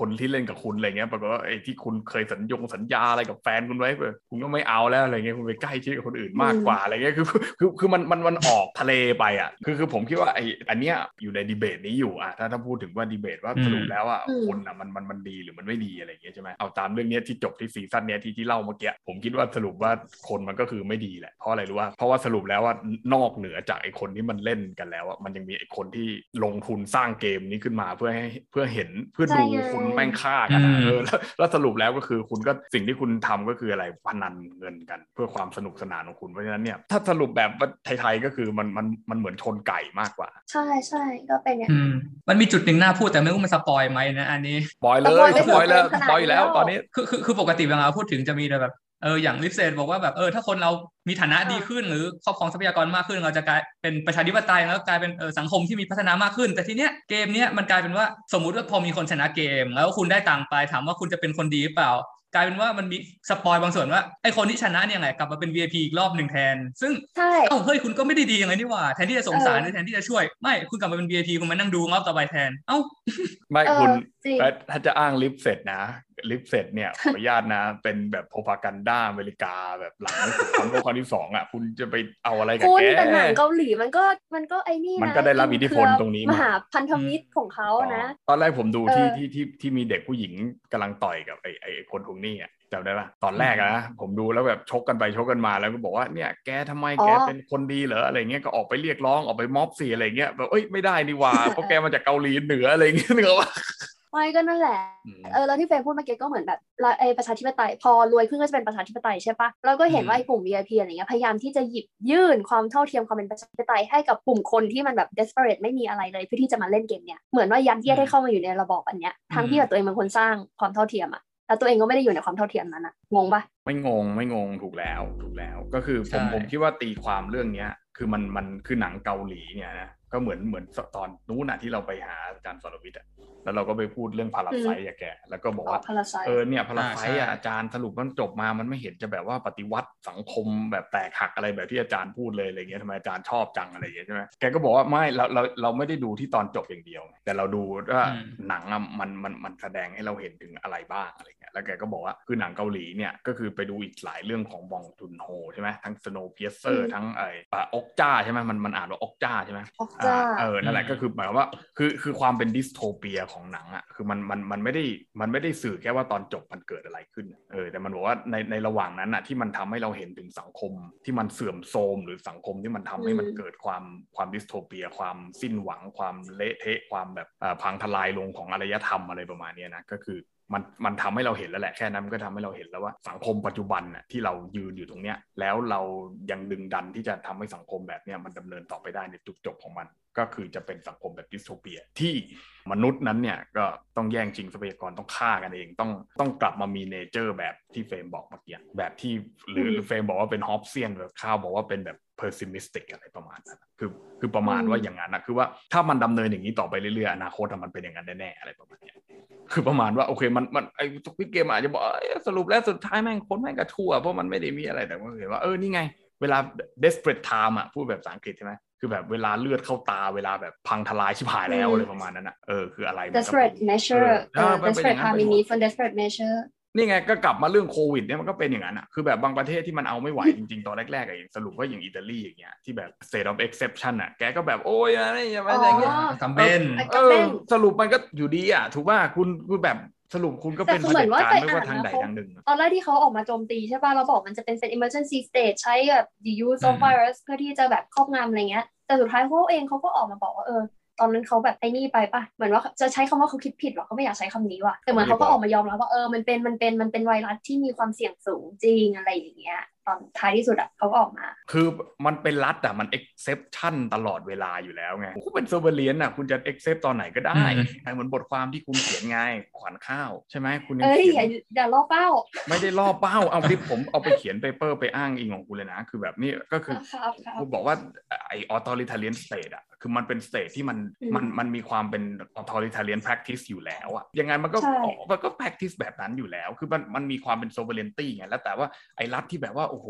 คนที่เล่นกับคุณอะไรเงี้ยปรากฏว่าไอ้ที่คุณเคยสัญญงสัญญาอะไรกับแฟนคุณไว้คุณก็ไม่เอาแล้วอะไรเงี้ยคุณไปใกล้ชิดกับคนอื่นมากกว่าอะไรเงี้ยคือคือคือมันมันมันออกทะเลไปอะคือคือผมคิดว่าไอ้อันเนี้ยอยู่ในดีเบตนี้อยู่อะถ้าถ้าพูดถึงว่าดีเบตว่าสรุปแล้วอะคนอะมันมันมันดีหรือมันไม่ดีอะไรเงี้ยใช่ไหมเอาตามเรื่องเนี้ยที่จบที่ซีซั่นเนี้ยที่ที่เล่าเมื่อกี้ผมคิดว่าสรุปว่าคนมันก็คือไม่ดีแหละเพราะอะไรรู้ว่าเพราะว่าสรุปแล้วว่านอกเหนือจากไอ้คนที่มันเล่นกันแล้วอะมันยังมีไอ้คนที่ลงทุนสร้างเกมนี้ขึ้นมาเพื่อให้เพื่อเห็นเพื่อดูคุณแม่งฆ่ากันเออแล้วสรุปแล้วก็คือคุณก็สิ่งที่คุณทำก็คืออะไรพนันเงินกัน เพื่อความสนุกสนานของคุณเพราะฉะนั้นเนี่ยถ้าสรุปแบบไทยๆก็คือมันมันมันเหมือนชนไก่มากกว่า ใช่ใช่ก็เป็นอย่างมันมีจุดหนึ่งน่าพูดแต่ไม่รู้มันสปอยไหมนะอันนี้ปอยเลยสปอยแล้วสปอยแล้วตอนนี้คือคือคือปกติเวลาพูดถึงจะมีแบบ เอออย่าง Lipset บอกว่าแบบเออถ้าคนเรามีฐานะดีขึ้น หรือครอบครองทรัพยากรมากขึ้น เราจะกลายเป็นประชาธิปไตยแล้วกลายเป็นเออสังคมที่มีพัฒนามากขึ้น แต่ทีเนี้ยเกมเนี้ยมันกลายเป็นว่าสมมุติว่าพอมีคนชนะเกม แล้วคุณได้ตังค์ไปถามว่าคุณจะเป็นคนดีหรือเปล่ากลายเป็นว่ามันมีสปอยบางส่วนว่าไอคนที่ชนะเนี่ยไงกลับมาเป็น VIP อีกรอบหนึ่งแทน ซึ่งใช่เอ้าเฮ้ยคุณก็ไม่ได้ดีอย่างไรนี่หว่าแทนที่จะสงสารหรือแทนที่จะช่วย ไม่คุณกลับมาเป็น VIP คุณมานั่งดูรอบต่อไปแทน เอ้าไม่คุณถ้าจะอ้างลิฟเสร็จนะ ลิฟเสร็จเนี่ยขออนุญาตนะ เป็นแบบโพพากันด้าอเมริกาแบบหลังสงครามโลกครั้งที่สองอะคุณจะไปเอาอะไรกับแกคุณแต่หนังเกาหลีมันก็มันก็ไอ้นี่นะมันก็ได้รับอิทธิพลตรงนี้มหาพันธมิตรของเขานะ ตอนแรกผมดูที่ที่ที่ที่มีเด็กผู้หญิงกำลังต่อยกับไอ้ไอ้คนทวงหนี้อะจำได้ปะตอนแรกนะผมดูแล้วแบบชกกันไปชกกันมาแล้วก็บอกว่าเนี่ยแกทำไมแกเป็นคนดีเหรออะไรเงี้ยก็ออกไปเรียกร้องออกไปม็อบสิอะไรเงี้ยแบบเอ้ยไม่ได้นี่ว่าเพราะแกมาจากเกาหลีเหนืออะไรเงี้ยนึกออกปะ ไม่ก็นั่นแหละ เออแล้วที่เฟย์พูดเมื่อกี้ก็เหมือนแบบไอ้ประชาธิปไตยพอรวยขึ้นก็จะเป็นประชาธิปไตยใช่ปะเราก็เห็นว่าไอ้กลุ่ม VIP อะไรเงี้ยพยายามที่จะหยิบยื่นความเท่าเทียมความเป็นประชาธิปไตยให้กับกลุ่มคนที่มันแบบ desperate ไม่มีอะไรเลยเพื่อที่จะมาเล่นเกมเนี้ยเหมือนว่ายัดเยียดให้เข้ามาอยู่ในระบอบอันเนี้ยทั้งที่แบบตัวเองเป็นคนสร้างความเท่าเทียมอะแล้วตัวเองก็ไม่ได้อยู่ในความเท่าเทียมนั้นอะงงปะไม่งงไม่งงถูกแล้วถูกแล้ว ก็คือผมผมคิดว่าตีความเรื่องเนี้ยคือมันมันคือหนังเกาหลีเนี่ยนะ ก็เหมือนเหมือนตอนนู้นน่ะที่เราไปหาอาจารย์สรวิทย์อะแล้วเราก็ไปพูดเรื่องพาราไซต์อะแกแล้วก็บอกว่าเออเนี่ยพาราไซต์อะอาจารย์สรุปมันจบมามันไม่เห็นจะแบบว่าปฏิวัติสังคมแบบแตกหักอะไรแบบที่อาจารย์พูดเลยอะไรเงี้ยทำไมอาจารย์ชอบจังอะไรอย่างเงี้ยใช่ไหมแกก็บอกว่าไม่เราเราเราไม่ได้ดูที่ตอนจบอย่างเดียว แต่เราดูว่าหนังอะมันมันมันแสดงให้เราเห็นถึงอะไรบ้างอะไรเงี้ยแล้วแกก็บอกว่าคือหนังเกาหลีเนี่ยก็คือไปดูอีกหลายเรื่องของบองจุนโฮใช่ไหมทั้งสโนว์เพียเซอร์ทั้งไอ้อกจ้าใช่ไหมมันมันอ่านว่าอกจ้าใช่ไหมอกจ้าเออนั่นแหละก็คือหมายว่าคือคือความเป็นดิสโทเปียของหนังอะคือมันมันมันไม่ได้มันไม่ได้สื่อแค่ว่าตอนจบมันเกิดอะไรขึ้นเออแต่มันบอกว่าในในระหว่างนั้นอะที่มันทำให้เราเห็นถึงสังคมที่มันเสื่อมโทรมหรือสังคมที่มันทำให้มันเกิดความความดิสโทเปีย ความสิ้นหวังความเละเทะความแบบพังทลายลงของอารยธรรมอะไรประมาณนี้นะก็คือ มันมันทำให้เราเห็นแล้วแหละแค่นั้นก็ทำให้เราเห็นแล้วว่าสังคมปัจจุบันน่ะที่เรายืนอยู่ตรงเนี้ยแล้วเรายังดึงดันที่จะทำให้สังคมแบบเนี้ยมันดำเนินต่อไปได้ในจุดจบของมัน ก็คือจะเป็นสังคมแบบ dystopia ที่ มนุษย์นั้นเนี่ยก็ต้องแย่งชิงทรัพยากรต้องฆ่ากันเอง ต้องต้องกลับมามี nature แบบที่เฟรมบอกเมื่อกี้แบบที่หรือเฟรมบอกว่าเป็น Hobbesian แบบข้าวบอกว่าเป็นแบบ pessimistic อะไรประมาณนั้นคือคือประมาณว่าอย่างนั้นนะคือว่าถ้ามันดำเนินอย่างนี้ต่อไปเรื่อยๆอนาคตมันเป็นอย่างนั้นแน่ๆอะไรประมาณนี้คือประมาณว่าโอเคมันมันไอ้ Squid Game อาจจะบอกสรุปแล้วสุดท้ายแม่งคนแม่งกระชั่วเพราะมันไม่ได้มีอะไรแต่ว่าเห็นว่าเออนี่ไงเวลา desperate time อะพูดแบบภาษาอังกฤษใช่ไหม คือแบบเวลาเลือดเข้าตาเวลาแบบพังทลายชิบหายแล้วอะไรประมาณนั้นอะเออคืออะไร desperate measure desperate time we need for desperate measure นี่ไงก็กลับมาเรื่องโควิดเนี่ยมันก็เป็นอย่างนั้นอะคือแบบบางประเทศที่มันเอาไม่ไหวจริงๆ ตอนแรกๆอะอย่างสรุปว่าอย่างอิตาลีอย่างเงี้ยที่แบบ state of exception อะแกก็แบบโอ้ยอะไรอย่างเงี้ยทำเบนเออสรุปมันก็อยู่ดีอะ ถูกป่ะคุณคุณแบบ สรุปคุณก็เป็นเผด็จการไม่ว่าทางใดทางหนึ่งตอนแรกที่เขาออกมาโจมตีใช่ป่ะเราบอกมันจะเป็น emergency state ใช้แบบ the use of virus เพื่อที่จะแบบครอบงำอะไรเงี้ย แต่สุดท้ายเขาเองเขาก็ออกมาบอกว่าเออ ตอนนั้นเขาแบบไอ้นี่ไปปะเหมือนว่าจะใช้คำว่าเขาคิดผิดหรอเขาไม่อยากใช้คำนี้ว่ะแต่เหมือนเขาก็ออกมายอมรับว่าเออมันเป็นมันเป็นมันเป็นไวรัสที่มีความเสี่ยงสูงจริงอะไรอย่างเงี้ยต อนท้ายที่สุดอะเขาก็ออกมา คือมันเป็นรัฐอะมัน exception ตลอดเวลาอยู่แล้วไงคุณเป็น surveillance อะคุณจะ accept ตอนไหนก็ได้เหมือนบทความที่คุณเขียนไงขวัญข้าว ใช่ไหมคุณเอ้ยอย่าอย่าล่อเป้า ไม่ได้ล่อเป้าเอาที่ผมเอาไปเขียนเปเปอร์ไปอ้างอิงของคุณเลยนะ คือแบบนี้ก็คือคุณบอกว่าไอ้ authoritarian state อะคือมันเป็นสเตทที่มันอืมมันมันมีความเป็น authoritarian practice อยู่แล้วอะยังไงมันก็ใช่มันก็ practice แบบนั้นอยู่แล้ว คือมันมันมีความเป็น sovereignty ไงแล้วแต่ว่าไอ้รัฐที่แบบว่าโอ้โห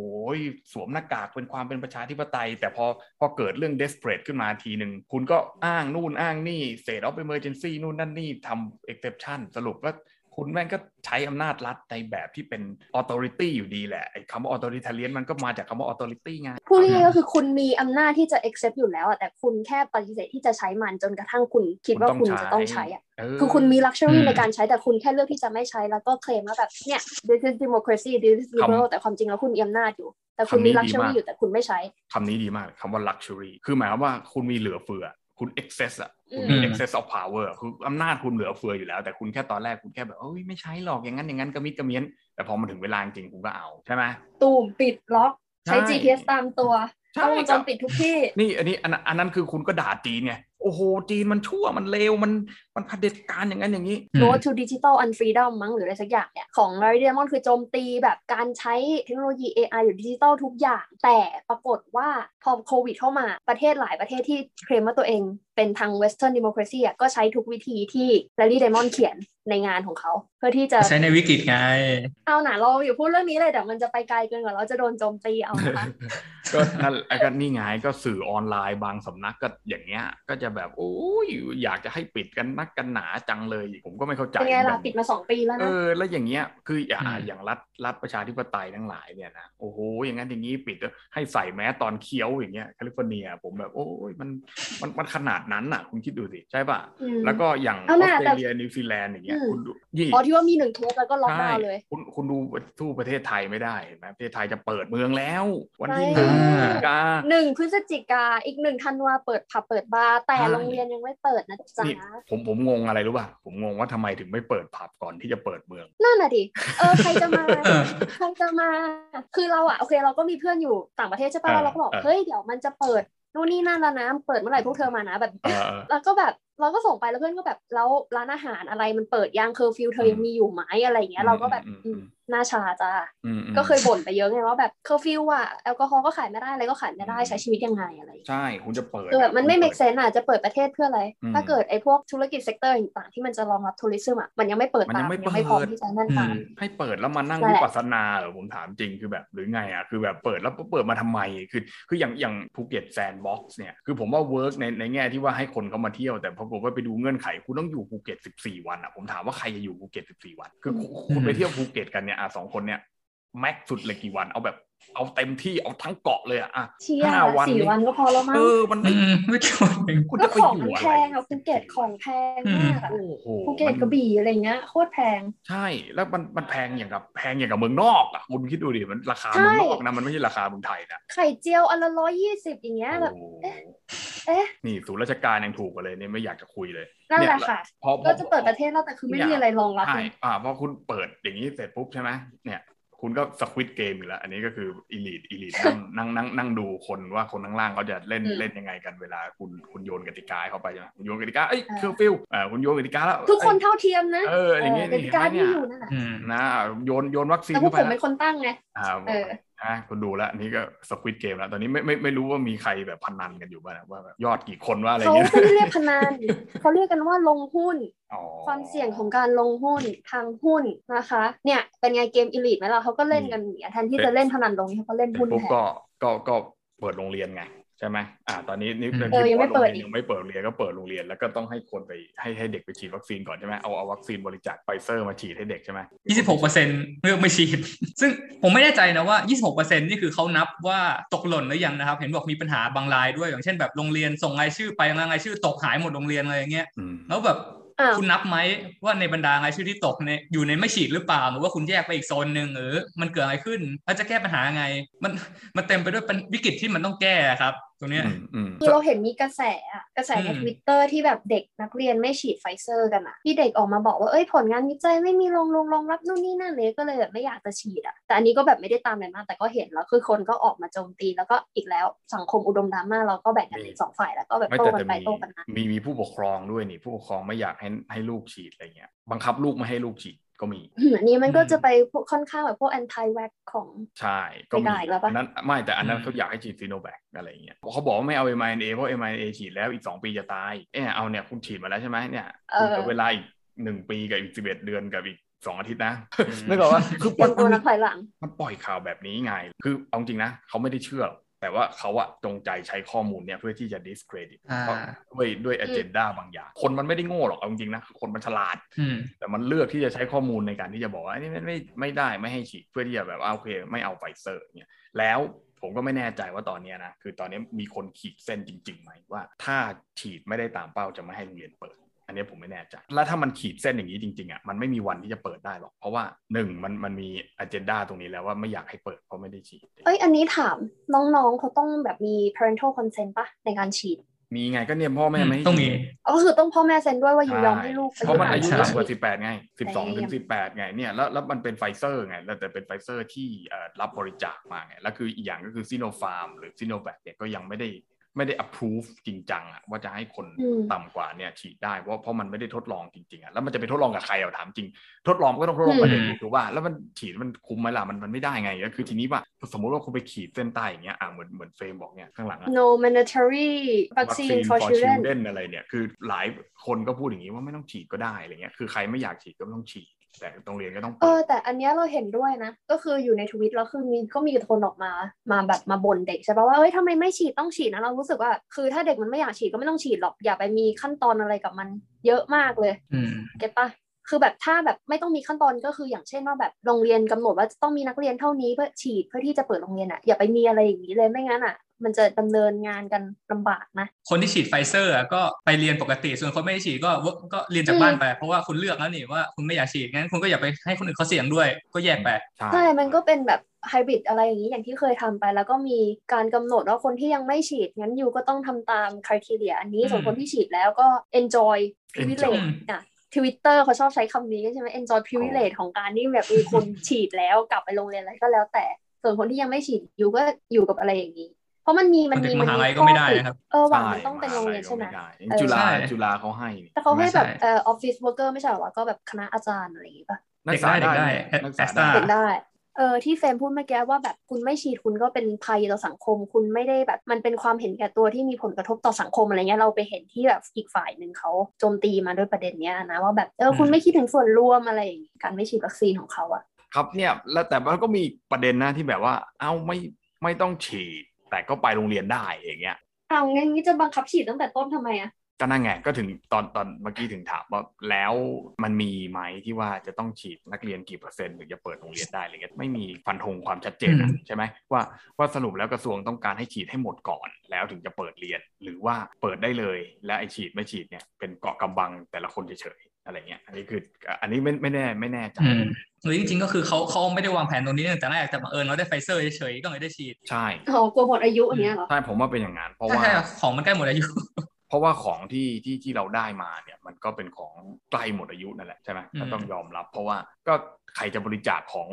สวมหน้ากากเป็นความเป็นประชาธิปไตย แต่พอพอเกิดเรื่อง desperate ขึ้นมาทีหนึ่งคุณก็อ้างนู่นอ้างนี่ state of emergency นู่นนั่นนี่ทำ exception สรุปว่า คุณแม่งก็ใช้อำนาจรัฐในแบบที่เป็น authority อยู่ดีแหละไอ้คำว่า authoritarian มันก็มาจากคำว่า authority ไงพูดง่ายๆก็คือคุณมีอำนาจที่จะ accept อยู่แล้วอะแต่คุณแค่ปฏิเสธที่จะใช้มันจนกระทั่งคุณคิดว่าคุคุณณต้องจะต้องใช้ใช้อะเออคือคุณมี luxury อืมในการใช้แต่คุณแค่เลือกที่จะไม่ใช้แล้วก็เคลมว่าแบบเนี่ย this is democracy this is liberal แต่ความจริงแล้วคุณมีอำนาจอยู่แต่คุณมีคำนี้ดี luxury มากอยู่แต่คุณไม่ใช้คำนี้ดีมากคำว่า luxury คือหมายความว่าคุณมีเหลือเฟือ คุณ excess อะคุณอืมีม excess of power คืออำนาจคุณเหลือเฟืออยู่แล้ว แต่คุณแค่ตอนแรกคุณแค่แบบเอ้ยไม่ใช้หรอกอย่างนั้นอย่างนั้นกระมิดกระเมียน แต่พอมาถึงเวลาจริงคุณก็เอาใช่ไหมตูมปิดล็อกใช้ใช่ GPS ตามตัวใช่กล้องวงจรปิดทุกที่ นี่อันนี้อันนั้นอันนั้นคือคุณก็ด่าจีนไง โอ้โห จีนมันชั่วมันเลวมันมันเผด็จการอย่างนั้นอย่างนี้อืม Road to Digital Unfreedom มั้งหรืออะไรสักอย่างเนี่ยของ Larry Diamond คือโจมตีแบบการใช้เทคโนโลยี AI หรือดิจิตอลทุกอย่าง แต่ปรากฏว่าพอโควิดเข้ามาประเทศหลายประเทศที่เคลมว่าตัวเองเป็นทาง Western Democracy อะก็ใช้ทุกวิธีที่ Larry Diamond เขียนในงานของเขา เพื่อที่จะใช้ในวิกฤตไง เอาหนาเราอยู่พูดเรื่องนี้เลยเดี๋ยวมันจะไปไกลเกินกว่าเราจะโดนโจมตีเอานะคะก็นั่นไอ้ก็นี่ไงก็สื่อออนไลน์บางสำนักก็อย่างเงี้ยก็จะแบบโอ้ยอยากจะให้ปิดกันนักกันหนาจังเลย ผมก็ไม่เข้าใจเป็นไงล่ะเหมือนกันปิดมาสองปีแล้วเอนะอแล้วอย่างเงี้ยคืออย่าอืมอย่างรัฐรัฐประชาธิปไตยทั้งหลายเนี่ยนะโอ้โหอย่างนั้นอย่างนี้ปิดให้ใส่แมสก์ตอนเคี้ยวอย่างเงี้ยแคลิฟอร์เนีย ผมแบบโอ้ยมันมันมันขนาดนั้นอะ คุณคิดดูสิใช่ป่ะอืมแล้วก็อย่างอเอาอหน้าสเตรแต่เลียนิวซีแลนด์อย่างเงี้ยอืมคุณดูยี่อ๋อที่ว่ามีหนึ่งเคสแล้วก็ล็อกดาวน์เลย คุณคุณดูสู้ประเทศไทยไม่ได้เห็นไหมประเทศไทยจะเปิดเมืองแล้ว วันที่ใช่หนึ่งอ่าพฤศจิกาหนึ่งพฤศจิกาอีกหนึ่งธันวาเปิดผับเปิดบาร์แต่ใช่โรงเรียนยังไม่เปิดนะจ๊ะนี่ผมผมงงอะไรรู้ป่ะผมงงว่าทำไมถึงไม่เปิดผับก่อนที่จะเปิดเมืองนั่นน่ะดิเออใครจะมาเออใครจะมา คือเราอะโอเคเราก็มีเพื่อนอยู่ต่างประเทศใช่ปะเออแล้วเราก็บอกเออเฮ้ยเดี๋ยวมันจะเปิดนู่นนี่นั่นแล้วนะเปิดเมื่อไหร่พวกเธอมานะแบบเออเออแล้วก็แบบ เราก็ส่งไปแล้วเพื่อนก็แบบแล้วร้านอาหารอะไรมันเปิดยังเคอร์ฟิวเธอยังมีอยู่ไหมอะไรอย่างเงี้ยเราก็แบบอืมอือืมมหน้าชาจ้าอืมอืมก็เคยบ่นไปเยอะไงว่าแบบเคอร์ฟิวอะแอลกอฮอล์ก็ขายไม่ได้อะไรก็ขายไม่ได้อืมใช้ชีวิตยังไงอะไรอย่างเงี้ยใช่คุณจะเปิดคือแบบมันไม่คุณ make sense อะจะเปิดประเทศเพื่ออะไรอืมถ้าเกิดไอ้พวกธุรกิจ sector ต่างๆที่มันจะรองรับ tourism อะมันยังไม่เปิดมันตายัมงไม่ยังไม่พร้อมเปิดที่จะนั่นตามอืมให้เปิดแล้วมานั่งนั่นวิแหละปัสสนาเหรอผมถามจริงคือแบบหรือไงอะคือแบบเปิดแล้วเปิดมาทำไมคือ คืออย่างอย่างภูเก็ตแซนด์บ็อกซ์เนี่ยคือผมว่าเวิร์กในในแง่ที่ว่าให้คนเขามาเที่ยวแต่พอผมว่าไปดูเงื่อนไข คุณต้องอยู่ภูเก็ต14วันอะผมถามว่าใครจะอยู่ภูเก็ต14วัน คือคุณคุณไปเที่ยวภูเก็ตกันเนี่ยอะสองคนเนี่ยแม็กสุดเลยกี่วันเอาแบบเอาเต็มที่เอาทั้งเกาะเลยอะอะเชี่ยห้าวันสี่นี้วันก็พอแล้วมั้เองอมันอืไม่มไม่ควรคุณก็จะไปของอยู่มันอะแพไรงอะภูเก็ตของแพงมากอะโอ้โหภูเก็ตกระบี่อะไรเงี้ยโคตรแพง ใช่แล้วมันมันแพงอย่างกับแพงอย่างกับเมืองนอกอะคุณคิดดูดิมันราคาใช่เมืองนอกนะมันไม่ใช่ราคาเมืองไทยนะไข่เจียวอันละร้อยยี่สิบอย่างเงี้ยแบบโอ้โหเอ๊ะ นี่ศูนย์ราชการยังถูกกว่าเลยเนี่ยไม่อยากจะคุยเลยนั่นแหละเยค่ะพอพอก็จะเปิดประเทศแล้วแต่คือไม่มีอะไรรองรับใช่เลยอ่าพอคุณเปิดอย่างนี้เสร็จปุ๊บใช่ไหมเนี่ยคุณก็ Squid Game อยู่แล้วอันนี้ก็คือ elite elite นั่งนั่งนั่งนั่งดูคนว่าคนข้างล่างเขาจะเล่นอืมเล่นยังไงกันเวลาคุณคุณโยนกติกาให้เขาไปใช่ไหมคุณโยนกติกาเอ้ยอ่าเคอร์ฟิวอ่าคุณโยนกติกาแล้วทุกคนเอ้ยเท่าเทียมนะเอออย่างงี้เกนี่ติกาเห็นไหมเนี่ที่ยอยู่นั่นแหละอืมนะโยนโยนวัคซีนแต่พวกเข้าผไปมแล้วเป็นคนตั้งไงอ่า เอออะคุณดูแล้วอันนี่ก็สควิตเกมแล้ว ตอนนี้ไม่ไม่ไม่รู้ว่ามีใครแบบพนันกันอยู่บ้างนะว่าแบบยอดกี่คนว่าอะไรเขาเงี้ยไม่ได้เรียกพนันเขาเรียกกันว่าลงหุ้นอ๋อความเสี่ยงของการลงหุ้นทางหุ้นนะคะ เนี่ยเป็นไงเกมอีลิทไหมล่ะเขาก็เล่นกันอย่างเงี้ยแทนที่จะเล่นพนันลงเขาก็เล่นเสร็หุ้จนปุ๊บแทนก็ก็ก็เปิดโรงเรียนไง ใช่ไหมอ่า ตอนนี้นี่อืมที่เออยังไม่บอกว่าเปิดโรงรียนอีกยังไม่เปิดโรงเรียนก็เปิดโรงเรียนแล้วก็ต้องให้คนไปให้ให้เด็กไปฉีดวัคซีนก่อนใช่ไหมเอาเอาวัคซีนบริจาคไฟเซอร์มาฉีดให้เด็กใช่ไหม26เปอร์เซ็นต์เลือกไม่ฉีด ซึ่งผมไม่แน่ใจนะว่า26เปอร์เซ็นต์นี่คือเขานับว่าตกหล่นหรือยังนะครับ เห็นบอกมีปัญหาบางรายด้วย อย่างเช่นแบบโรงเรียนส่งรายชื่อไปรายชื่อตกหายหมดโรงเรียนอะไรอย่างเงี้ยอืมแล้วแบบอ้าวคุณนับไหมว่าในบรรดารายชื่อที่ตกเนี่ยอยู่ในไม่ฉีดหรือเปล่าหรือว่าคุณแยกไปอีกโซนหนึ่งหรือมันเกิดอะไรขึ้นแล้วจะแก้ปัญหาไง มันมันเต็มไปด้วยเป็นวิกฤตที่มันต้องแก้ครับ ตรงเนี้ยอืมอืมคือเราเห็นมีกระแสอะกระแสในอืมทวิตเตอร์ที่แบบเด็กนักเรียนไม่ฉีดไฟเซอร์กันอะที่เด็กออกมาบอกว่าเอ้ยผลงานวิจัยไม่มีรองรองรองรับนู่นนี่นั่นเลยก็เลยแบบไม่อยากจะฉีดอะแต่อันนี้ก็แบบไม่ได้ตามอะไรมากแต่ก็เห็นแล้วคือคนก็ออกมาโจมตีแล้วก็อีกแล้วสังคมอุดมดราม่าเราก็แบ่งกันเป็นสองฝ่ายแล้วก็แบบไม่โต้แต่กันจะไปมีโต้กันมามีมีผู้ปกครองด้วยนี่ผู้ปกครองไม่อยากให้ให้ลูกฉีดอะไรเงี้ยบังคับลูกไม่ให้ลูกฉีด ก็มีอันนี้มันก็จะไปพวกค่อนข้างแบบพวก anti vax ของใช่ก็มีไม่ได้อีกแล้วปะอันนั้นไม่แต่อันนั้นอืมเขาอยากให้ฉีดซีโนแวคอะไรอย่างเงี้ยเขาบอกว่าไม่เอา mRNA เพราะ mRNA ฉีดแล้วอีก 2 ปีจะตายเออเอาเนี่ยคุณฉีดมาแล้วใช่ไหมเนี่ยเอคุณอเหลือเวลาอีกหนึ่งปีกับอีกสิบเอ็ดเดือนกับอีกสองอาทิตย์นะอืมนึกออกว่าคือเตรียมตัวมันับถอยหลังมันปล่อยข่าวแบบนี้ไง คือเอาจริงนะเขาไม่ได้เชื่อหรอก แต่ว่าเขาอะจงใจใช้ข้อมูลเนี่ยเพื่อที่จะ discredit อ่าเพราะด้วยด้วย agenda บางอย่าง คนมันไม่ได้โง่หรอกเอาจริงๆนะคนมันฉลาดอืมแต่มันเลือกที่จะใช้ข้อมูลในการที่จะบอกว่าอันนี้ไม่ไม่ไม่ได้ไม่ให้ฉีดเพื่อที่จะแบบว่าโอเค ไม่เอาไฟเซอร์เนี่ยแล้วผมก็ไม่แน่ใจว่าตอนเนี้ยนะ คือตอนนี้มีคนขีดเส้นจริงๆไหมว่า ถ้าฉีดไม่ได้ตามเป้าจะไม่ให้โรงเรียนเปิด อันนี้ผมไม่แน่ใจ แล้วถ้ามันขีดเส้นอย่างนี้จริงๆอะมันไม่มีวันที่จะเปิดได้หรอก เพราะว่าหนึ่งมันมันมีอ g e n d a ตรงนี้แล้วว่าไม่อยากให้เปิดเพราะไม่ได้ฉีด เอ้ยอันนี้ถามน้องๆเขาต้องแบบมี parental consent ปะในการฉีดมีไงก็เนี่ยพ่อแม่ไม่ให้ต้องมีฉีดก็คือต้องพ่อแม่เซ็นด้วยว่ายินยอมใช่ให้ลูกไปเพราะมันอายุใช่ต่ำกว่า18ไง12แต่ถึยังง18ไงเนี่ยแล้วแล้วมันเป็นไฟเซอร์ไงแล้วแต่เป็นไฟเซอร์ที่เอ่อรับบริจาคมาไงแล้วคืออีกอย่างก็คือซีโนฟาร์มหรือซีโนแวคเนี่ยก็ยังไม่ได้ ไม่ได้ approve จริงจังอะว่าจะให้คนอืมต่ำกว่าเนี่ยฉีดได้เพราะเพราะมันไม่ได้ทดลองจริงๆอะแล้วมันจะไปทดลองกับใครเอาถามจริง ทดลองก็ต้องทดลองกับเด็กอืมถูกป่ะแล้วมันฉีดมันคุ้มไหมล่ะมันมันไม่ได้ไงก็คือทีนี้ว่าสมมติว่าคุณไปขีดเส้นใต้อย่างเงี้ยอะเหมือนเหมือนเฟรมบอกเนี่ยข้างหลังอะ no mandatory vaccine for children อะไรเนี่ยคือหลายคนก็พูดอย่างนี้ว่าไม่ต้องฉีดก็ได้อะไรเงี้ยคือใครไม่อยากฉีดก็ไม่ต้องฉีด แต่โรงเรียนก็ต้องเอเปิอดแต่อันเนี้ยเราเห็นด้วยนะ ก็คืออยู่ในทวิตแล้วคือมีก็มีคนออกมามาแบบมาบ่นเด็กใช่ปะว่าเอ้ยทำไมไม่ฉีดต้องฉีดนะเรารู้สึกว่าคือถ้าเด็กมันไม่อยากฉีดก็ไม่ต้องฉีดหรอกอย่าไปมีขั้นตอนอะไรกับมันเยอะมากเลยอืมเก็ตปะคือแบบถ้าแบบไม่ต้องมีขั้นตอนก็คืออย่างเช่นว่าแบบโรงเรียนกำหนดว่าจะต้องมีนักเรียนเท่านี้เพื่อฉีดเพื่อที่จะเปิดโรงเรียนอะอย่าไปมีอะไรอย่างนี้เลยไม่งั้นอะ มันจะดำเนินงานกันลำบากนะ คนที่ฉีดไฟเซอร์อะก็ไปเรียนปกติ ส่วนคนไม่ได้ฉีดก็ work ก็เรียนจากบ้านไป เพราะว่าคุณเลือกแล้วนี่ว่าคุณไม่อยากฉีดงั้นคุณก็อย่าไปให้คนอื่นเขาเสี่ยงด้วย ก็แยกไป ใช่ใช่มันก็เป็นแบบไฮบริดอะไรอย่างนี้อย่างที่เคยทำไป แล้วก็มีการกำหนดว่าคนที่ยังไม่ฉีดงั้นยูก็ต้องทำตามคุณทีเรียอันนี้อืมส่วนคนที่ฉีดแล้วก็ enjoy privilege อะ Twitter เขาชอบใช้คำนี้ใช่ไหม enjoy privilege ของการที่แบบมีคนฉีดแล้วกลับไปโรงเรียนอะไรก็แล้วแต่ ส่วนคนที่ยังไม่ฉีดยูก็อยู่กับอะไรอย่างนี้เพ ราะมันมีมันมีคนเด็กมันมหาลัมียก็ไม่ได้นะครับ เออหวังใช่มันต้องเป็นโรงเรียนใช่ไหมาลัก็เออจุฬาใช่จุฬาเขาให้นี่แต่เขาให้แบบใช่เอ่อออฟฟิศเวิร์กเกอร์ไม่ใช่เหรอวะก็แบบคณะอาจารย์อะไรอย่างงี้ป่ะนักศึกษาเด็กได้ได้เด็กได้นักศึกษาแอสตราได้เด็กได้เออที่เฟรมพูดเมื่อกี้ว่าแบบคุณไม่ฉีดคุณก็เป็นภัยต่อสังคม คุณไม่ได้แบบมันเป็นความเห็นแก่ตัวที่มีผลกระทบต่อสังคมอะไรเงี้ยเราไปเห็นที่แบบอีกฝ่ายหนึ่งเขาโจมตีมาด้วยประเด็นเนี้ยนะว่าแบบเออคุณไม่คิดถึงส่วนรวมอะไรอย่างงี้การไม่ฉีดวัคซีนของเขาอะครับเนี่ยแล้วแต่มันก็มีประเด็นนะที่แบบว่า เอ้าไม่ไม่ต้องฉีด แต่ก็ไปโรงเรียนได้อย่างเงี้ยอ้าวงั้นงี้จะบังคับฉีดตั้งแต่ต้นทำไมอะก็นั่นไงก็ถึงตอนตอนเมื่อกี้ถึงถามว่าแล้วมันมีไหมที่ว่าจะต้องฉีดนักเรียนกี่เปอร์เซ็นต์ถึงจะเปิดโรงเรียนได้อะไรเงี้ยไม่มีฟันธงความชัดเจนนะอืมใช่ไหมว่าว่าสรุปแล้วกระทรวงต้องการให้ฉีดให้หมดก่อน แล้วถึงจะเปิดเรียนหรือว่าเปิดได้เลย และไอฉีดไม่ฉีดเนี่ยเป็นเกาะกำบังแต่ละคนเฉยๆ อะไรเงี้ย อันนี้คืออันนี้ไม่ไม่แน่ไม่แน่ใจอืมหรือจริงๆก็คือเขาเขาไม่ได้วางแผนตรงนี้ตั้งแต่แรกแต่บังเอิญเราได้ไฟเซอร์เฉยๆก็เลยได้ฉีด ใช่อ๋อกลัวหมดอายุอย่างเงี้ยเหรอ ใช่ผมว่าเป็นอย่างนั้นเพราะใช่ว่าใช่ของมันใกล้หมดอายุ เพราะว่าของที่ที่ที่เราได้มาเนี่ยมันก็เป็นของใกล้หมดอายุนั่นแหละใช่ไหมอืมก็ต้องยอมรับ เพราะว่าก็ใครจะบริจาคของ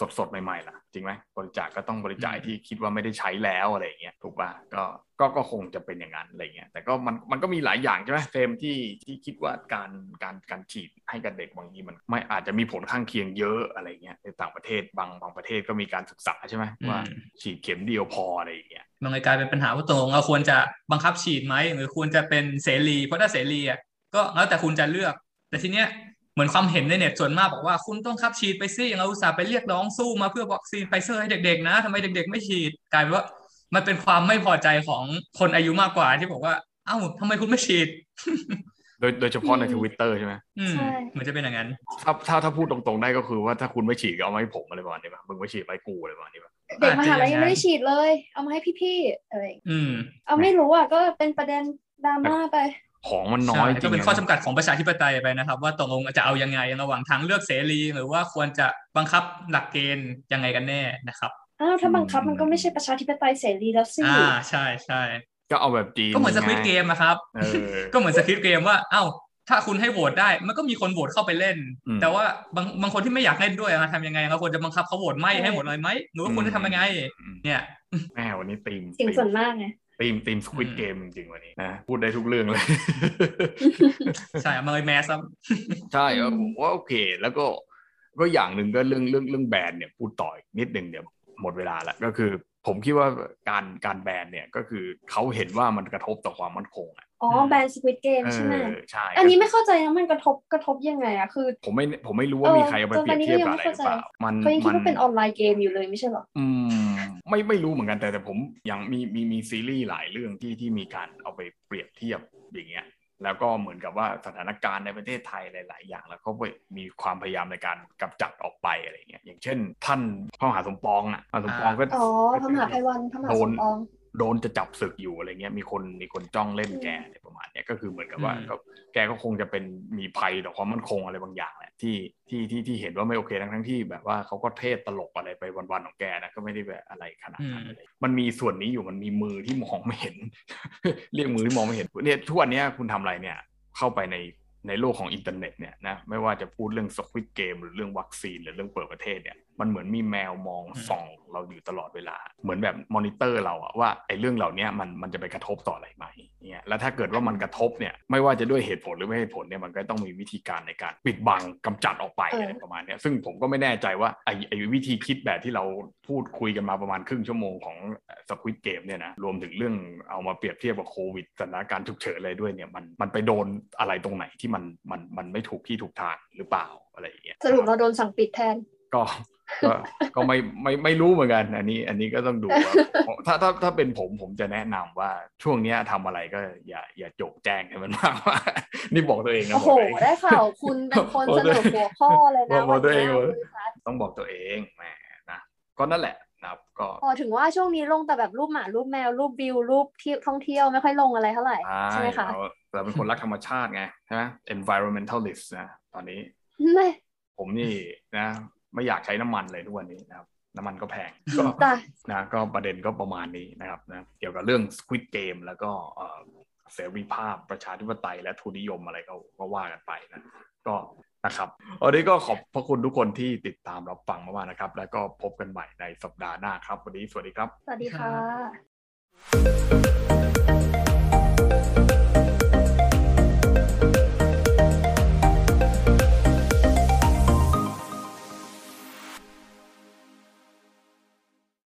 สดสดๆใหม่ๆล่ะ จริงไหมบริจาคก็ต้องบริจาคที่คิดว่าไม่ได้ใช้แล้วอะไรอย่างเงี้ยถูกป่ะก็ก็ก็คงจะเป็นอย่างนั้นอะไรเงี้ยแต่ก็มันมันก็มีหลายอย่างใช่ไหมเฟรมที่ที่คิดว่าการการการฉีดให้กับเด็กบางทีมันไม่อาจจะมีผลข้างเคียงเยอะอะไรเงี้ยในต่างประเทศบางบางประเทศก็มีการศึกษาใช่ไหมว่าอืมฉีดเข็มเดียวพออะไรอย่างเงี้ย มันเลยกลายเป็นปัญหาว่าตรงเราควรจะบังคับฉีดไหมหรือควรจะเป็นเสรี เพราะถ้าเสรีอะก็แล้วแต่คุณจะเลือก แต่ทีเนี้ยเหมือนความเห็นในเน็ตส่วนมากบอกว่าคุณต้องบังคับฉีดไปสิเราอุตส่าห์ไปเรียกร้องสู้มาเพื่อวัคซีนไฟเซอร์ให้เด็กๆนะทำไมเด็ก ๆ ไม่ฉีดกลายเป็นว่ามันเป็นความไม่พอใจของคนอายุมากกว่าที่บอกว่า เอ้าทำไมคุณไม่ฉีด โดยโดยเฉพาะในอืมทวิตเตอร์ใช่ไหมอืมใช่เหมือนจะเป็นอย่างนั้น ถ้าถ้าถ้าพูดตรงๆได้ก็คือว่าถ้าคุณไม่ฉีดก็เอามาให้ผมอะไรประมาณนี้ป่ะมึงไม่ฉีดไปกูอะไรประมาณนี้ป่ะเด็กมหาลัยอาจจะอย่างนั้นยังไม่ได้ฉีดเลย เอามาให้พี่ๆอะไรอย่างเงี้ยอืมเอาไม่รู้อะก็เป็นประเด็นดราม่าไปของมันน้อยใช่จริก็งเป็นข้อจำกัดของประชาธิปไตยไปนะครับ ว่าตกลงจะเอายังไงระหว่างทางเลือกเสรี หรือว่าควรจะบังคับหลักเกณฑ์ยังไงกันแน่นะครับอ้าวถ้าบังคับมันก็ไม่ใช่ประชาธิปไตยเสรีแล้วสิอ่าใช่ใช่ ก็เอาแบบจีนก็เหมือนสควิตเกมนะครับเออก็เหมือนสควิตเกมว่าเอ้าถ้าคุณให้โหวตได้ มันก็มีคนโหวตเข้าไปเล่นอืมแต่ว่าบางบางคนที่ไม่อยากเล่นด้วยอะทำยังไงเราควรจะบังคับเขาโหวตไม่ให้หมดเลยไหมหรือว่าควรจะทำยังไงอืมเนี่ยแม่วันนี้ตีมเสียงส่วนมากไงตีมตีมสควิตอืมเกมจริงๆวันนี้นะพูดได้ทุกเรื่องเลย ใช่เอามาเลยแมสครับใช่อืมผมว่าโอเค แล้วก็ก็อย่างหนึ่งก็เรื่องเรื่องเรื่องแบรนด์เนี่ยพูดต่ออีกนิดหนึ่งเดี๋ยวหมดเวลาแล้วก็คือ ผมคิดว่าการการแบนเนี่ยก็คือเขาเห็นว่ามันกระทบต่อความมั่นคงอะอ๋อแบรนด์สควิตเกมเอใช่ไหมอใช่อันนี้ไม่เข้าใจนะมันกระทบกระทบยังไงอะคือ ผมไม่ผมไม่รู้ว่าเออมีใครเอาไปเปรียบเทียบกับอะไรหรือเปล่ามันเขายังคิมัดว่าเป็นออนไลน์เกมอยู่เลยไม่ใช่เหรออืมไม่ไม่รู้เหมือนกันแต่แต่ผมยังมีมีมีซีรีส์หลายเรื่องที่ที่มีการเอาไปเปรียบเทียบอย่างเงี้ย แล้วก็เหมือนกับว่าสถานการณ์ในประเทศไทยหลาย ๆ อย่าง แล้วเขาไปมีความพยายามในการกำจัดออกไปอะไรเงี้ยอย่างเช่น ท่านพระมหาสมปองอะพระมหาสมปองก็อ๋อพระมหาไพวันพระมหาสมปองโดนจะจับศึกอยู่อะไรเงี้ยมีคนมีคนจ้องเล่นแกอะไรประมาณเนี้ยก็คือเหมือนกับว่าอืมก็แกก็คงจะเป็นมีภัยต่อความมั่นคงอะไรบางอย่างแหละ ที่ที่ที่ที่เห็นว่าไม่โอเคทั้งทั้งที่แบบว่าเขาก็เทศตลกอะไรไปวันๆของแกนะก็ไม่ได้แบบอะไรขนาดนั้นเลยมันมีส่วนนี้อยู่มันมีมือที่มองไม่เห็น เรียกมือที่มองไม่เห็นเนี่ยทุกวันเนี้ยคุณทำอะไรเนี่ย เข้าไปในในโลกของอินเทอร์เน็ตเนี่ยนะไม่ว่าจะพูดเรื่อง Squid Game หรือเรื่องวัคซีนหรือเรื่องเปิดประเทศเนี่ย มันเหมือนมีแมวมองส่องเราอยู่ตลอดเวลา เหมือนแบบมอนิเตอร์เราอะว่าไอ้เรื่องเหล่านี้มันมันจะไปกระทบต่ออะไรไหมเนี่ยแล้วถ้าเกิดว่ามันกระทบเนี่ยไม่ว่าจะด้วยเหตุผลหรือไม่เหตุผลเนี่ยมันก็ต้องมีวิธีการในการปิดบังกำจัดออกไปเออออะไรประมาณเนี้ยซึ่งผมก็ไม่แน่ใจว่าไอ้ไอ้วิธีคิดแบบที่เราพูดคุยกันมาประมาณครึ่งชั่วโมงของสควิตเกมเนี่ยนะรวมถึงเรื่องเอามาเปรียบเทียบกับโควิดสถานการณ์ฉุกเฉินอะไรด้วยเนี่ยมันมันไปโดนอะไรตรงไหนที่มันมันมันไม่ถูกที่ถูกทางหรือเปล่าอะไรอย่างเงี้ยสรุปเราโดนสั่งปิดแทนก็ ก็ก็ไม่ไม่ไม่รู้เหมือนกัน อันนี้ อันนี้ก็ต้องดูว่าถ้าถ้าถ้าเป็นผมผมจะแนะนำว่าช่วงเนี้ยทำอะไรก็อย่าอย่าโจกแจ้งให้มันมากว่านี่บอกตัวเองนะโอ้บโหอกตัวเองได้ข่าวคุณเป็นคนบอกเสตัวนเอองหัวข้อเลยนะบอกตัวเองวันเลยนี้คุณพัฒน์ต้องบอกตัวเองแหมนะก็นั่นแหละนะครับก็พอถึงว่าช่วงนี้ลงแต่แบบรูปหมารูปแมวรูปวิวรูปที่ท่องเที่ยวไม่ค่อยลงอะไรเท่าไหร่ใช่ไหมคะเราเราเป็นคนรักธรรมชาติไงใช่ไหม environmentalist นะตอนนี้ไม่ผมนี่นะ ไม่อยากใช้น้ำมันเลยทุกวันนี้นะครับ น้ำมันก็แพงก็แต่นะก็ประเด็นก็ประมาณนี้นะครับนะเกี่ยวกับเรื่อง Squid Game แล้วก็เอ่อเสรีภาพประชาธิปไตยและทุนนิยมอะไรก็ก็ว่ากันไปนะก็นะครับวันนี้ก็ขอบพระคุณทุกคนที่ติดตามรับฟังมากๆนะครับ แล้วก็พบกันใหม่ในสัปดาห์หน้าครับ วันนี้สวัสดีครับ สวัสดีค่ะ